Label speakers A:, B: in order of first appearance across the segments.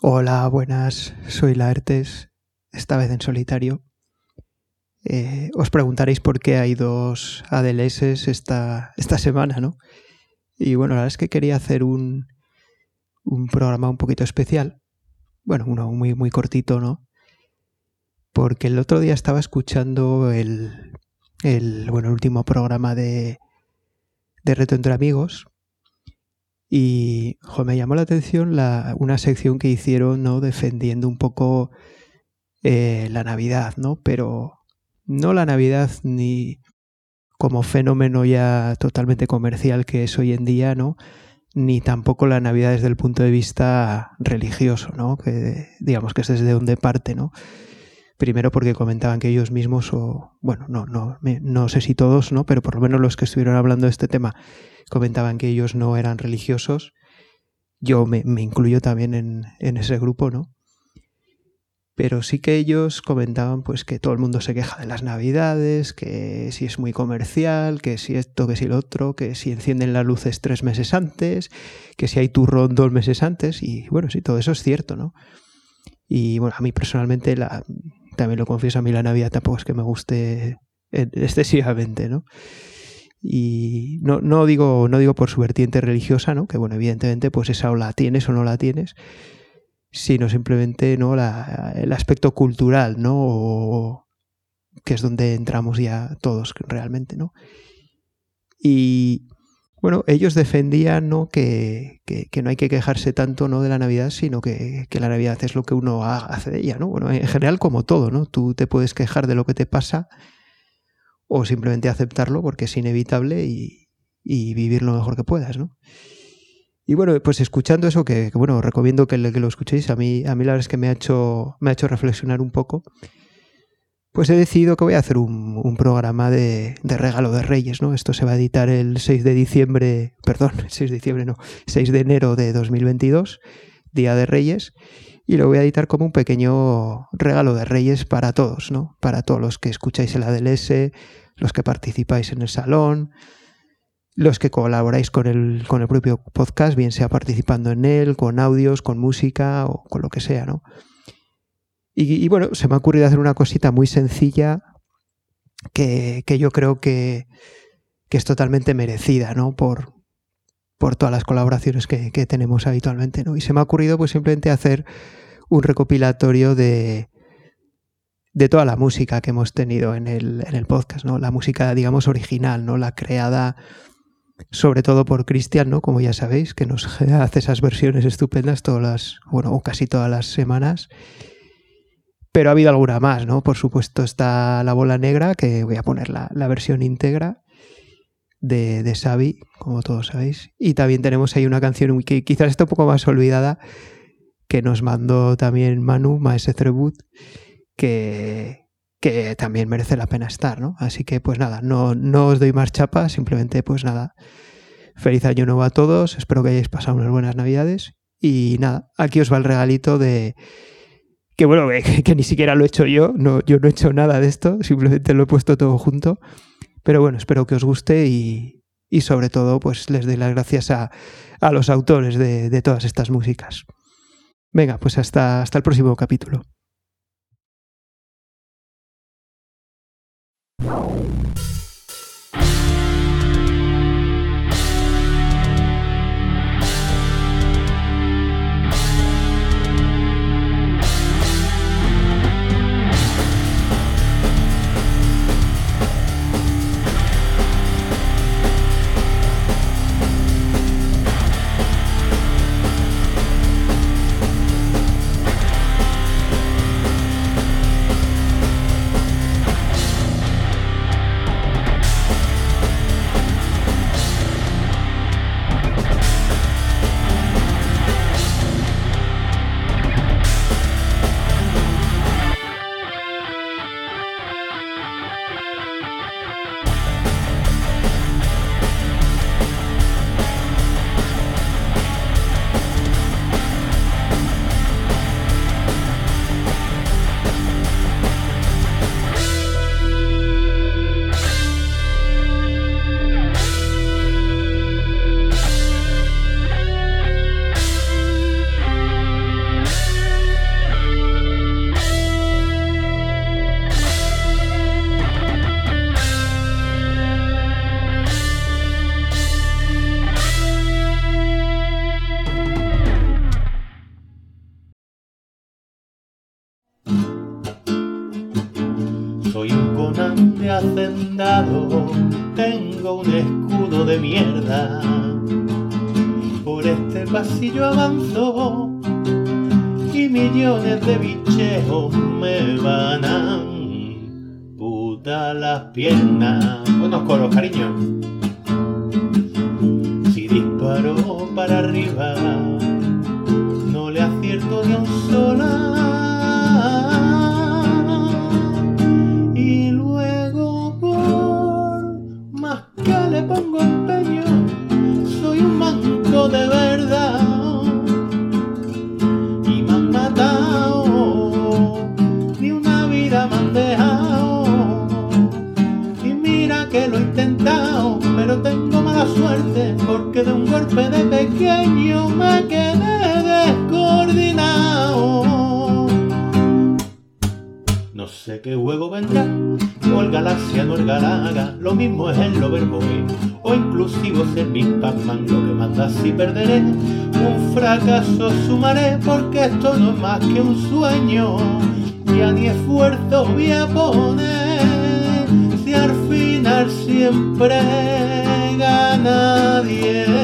A: Hola, buenas, soy Laertes, esta vez en solitario. Eh, os preguntaréis por qué hay dos ADLS esta, esta semana, ¿no? Y bueno, la verdad es que quería hacer un, un programa un poquito especial. Bueno, uno muy, muy cortito, ¿no? Porque el otro día estaba escuchando el, el, bueno, último programa de, de Reto entre Amigos y me llamó la atención la, una sección que hicieron, ¿no? Defendiendo un poco eh, la Navidad, ¿no? Pero no la Navidad ni como fenómeno ya totalmente comercial que es hoy en día, ¿no? Ni tampoco la Navidad desde el punto de vista religioso, ¿no? Que digamos que es desde donde parte, ¿no? Primero porque comentaban que ellos mismos, o bueno, no, no, no sé si todos, ¿no? Pero por lo menos los que estuvieron hablando de este tema comentaban que ellos no eran religiosos. Yo me, incluyo también en, en, ese grupo, ¿no? Pero sí que ellos comentaban pues que todo el mundo se queja de las navidades, que si es muy comercial, que si esto, que si lo otro, que si encienden las luces tres meses antes, que si hay turrón dos meses antes, y bueno, sí, todo eso es cierto, ¿no? Y bueno, a mí personalmente, la, también lo confieso, a mí la Navidad tampoco es que me guste excesivamente, ¿no? Y no, no, digo, no digo por su vertiente religiosa, ¿no? Que bueno, evidentemente, pues esa o la tienes o no la tienes, sino simplemente ¿no? La, el aspecto cultural, ¿no? que es donde entramos ya todos realmente, ¿no? Y bueno, ellos defendían ¿no? Que, que, no hay que quejarse tanto ¿no? de la Navidad, sino que, que, la Navidad es lo que uno hace de ella, ¿no? Bueno, en general como todo, ¿no? Tú te puedes quejar de lo que te pasa o simplemente aceptarlo porque es inevitable y, vivir lo mejor que puedas, ¿no? Y bueno, pues escuchando eso, que, bueno, recomiendo que, que, lo escuchéis, a mí, a mí la verdad es que me ha hecho, me ha hecho reflexionar un poco, pues he decidido que voy a hacer un, programa de, regalo de Reyes, ¿no? Esto se va a editar el 6 de diciembre, perdón, 6 de diciembre no, 6 de enero de 2022, Día de Reyes, y lo voy a editar como un pequeño regalo de Reyes para todos, ¿no? Para todos los que escucháis el ADLS, los que participáis en el salón, los que colaboráis con el, con el propio podcast, bien sea participando en él, con audios, con música o con lo que sea, ¿no? Y, bueno, se me ha ocurrido hacer una cosita muy sencilla que, yo creo que, que, es totalmente merecida, ¿no? Por, por todas las colaboraciones que, tenemos habitualmente, ¿no? Y se me ha ocurrido pues simplemente hacer un recopilatorio de, de toda la música que hemos tenido en el, en el podcast, ¿no? La música, digamos, original, ¿no? La creada sobre todo por Cristian, ¿no? Como ya sabéis, que nos hace esas versiones estupendas todas las, bueno, o casi todas las semanas. Pero ha habido alguna más, ¿no? Por supuesto está La Bola Negra, que voy a poner la, versión íntegra de, de Xavi, como todos sabéis. Y también tenemos ahí una canción que quizás está un poco más olvidada, que nos mandó también Manu, Maese Trebut, que, que también merece la pena estar, ¿no? Así que pues nada, no, no os doy más chapa, simplemente pues nada, feliz año nuevo a todos, espero que hayáis pasado unas buenas navidades y nada, aquí os va el regalito de que bueno, que, ni siquiera lo he hecho yo, no, yo no he hecho nada de esto, simplemente lo he puesto todo junto pero bueno, espero que os guste y, sobre todo pues les doy las gracias a, los autores de, de, todas estas músicas. Venga, pues hasta, hasta el próximo capítulo.
B: Un escudo de mierda. Por este pasillo avanzo y millones de bichejos me van a puta las piernas. Buenos coros, cariño. Si disparo para arriba, no le acierto ni a un sola. Que un sueño, ya ni esfuerzo voy a poner, si al final siempre gana Diego.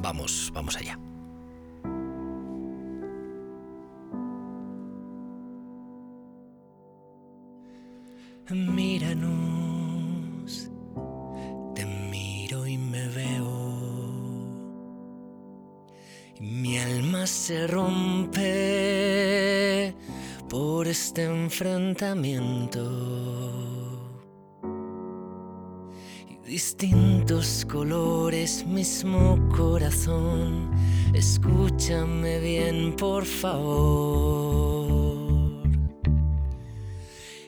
C: Vamos, vamos allá. Míranos, te miro y me veo. mi alma se rompe por este enfrentamiento. Distintos colores, mismo corazón. Escúchame bien, por favor.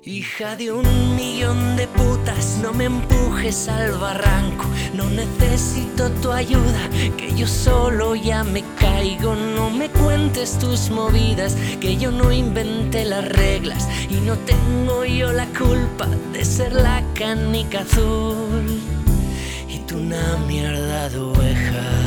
C: Hija de un millón de putas, no me empujes al barranco. No necesito tu ayuda, que yo solo ya me caigo. No me cuentes tus movidas, que yo no inventé las reglas. Y no tengo yo la culpa de ser la canica azul una mierda de oveja.